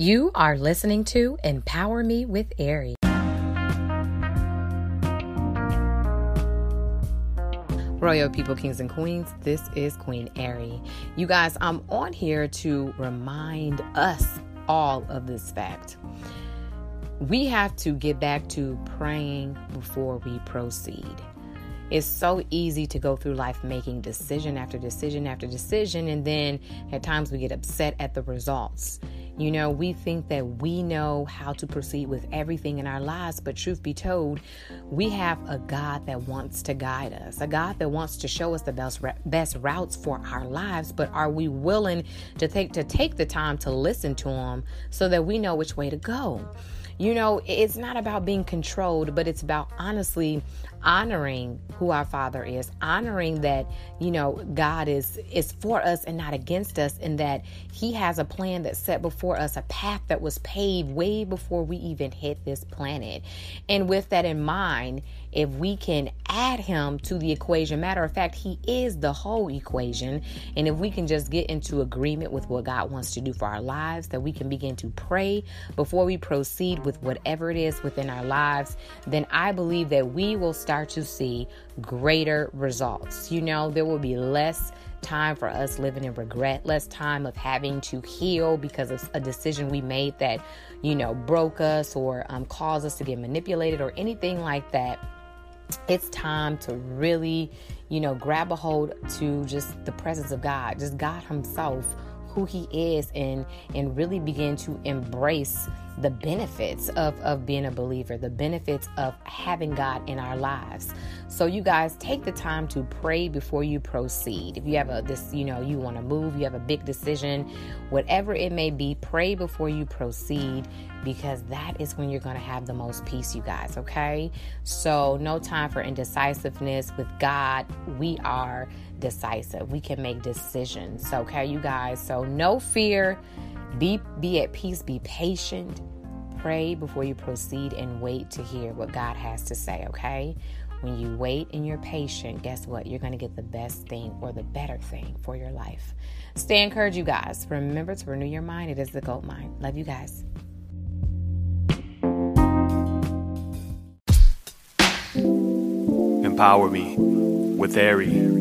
You are listening to Empower Me with Ari. Royal people, kings, and queens, this is Queen Ari. You guys, I'm on here to remind us all of this fact. We have to get back to praying before we proceed. It's so easy to go through life making decision after decision after decision, and then at times we get upset at the results. You know, we think that we know how to proceed with everything in our lives, but truth be told, we have a God that wants to guide us, a God that wants to show us the best best routes for our lives. But are we willing to take to take the time to listen to Him so that we know which way to go? You know, it's not about being controlled, but it's about honestly honoring who our father is honoring that you know god is is for us and not against us and that he has a plan that's set before us a path that was paved way before we even hit this planet. And with that in mind if we can add him to the equation matter of fact he is the whole equation and if we can just get into agreement with what god wants to do for our lives that we can begin to pray before we proceed with whatever it is within our lives then i believe that we will start to see greater results. You know, there will be less time for us living in regret, less time of having to heal because of a decision we made that, you know, broke us or um, caused us to get manipulated or anything like that. It's time to really, you know, grab a hold to just the presence of God, just God Himself who he is and and really begin to embrace the benefits of, of being a believer, the benefits of having God in our lives. So you guys take the time to pray before you proceed. If you have a this, you know, you want to move, you have a big decision, whatever it may be, pray before you proceed because that is when you're going to have the most peace, you guys, okay? So no time for indecisiveness with God. We are decisive. We can make decisions, okay, you guys? So no fear. Be be at peace, be patient. Pray before you proceed and wait to hear what God has to say, okay? When you wait and you're patient, guess what? You're going to get the best thing or the better thing for your life. Stay encouraged, you guys. Remember to renew your mind. It is the gold mine. Love you guys. Empower me with Ari.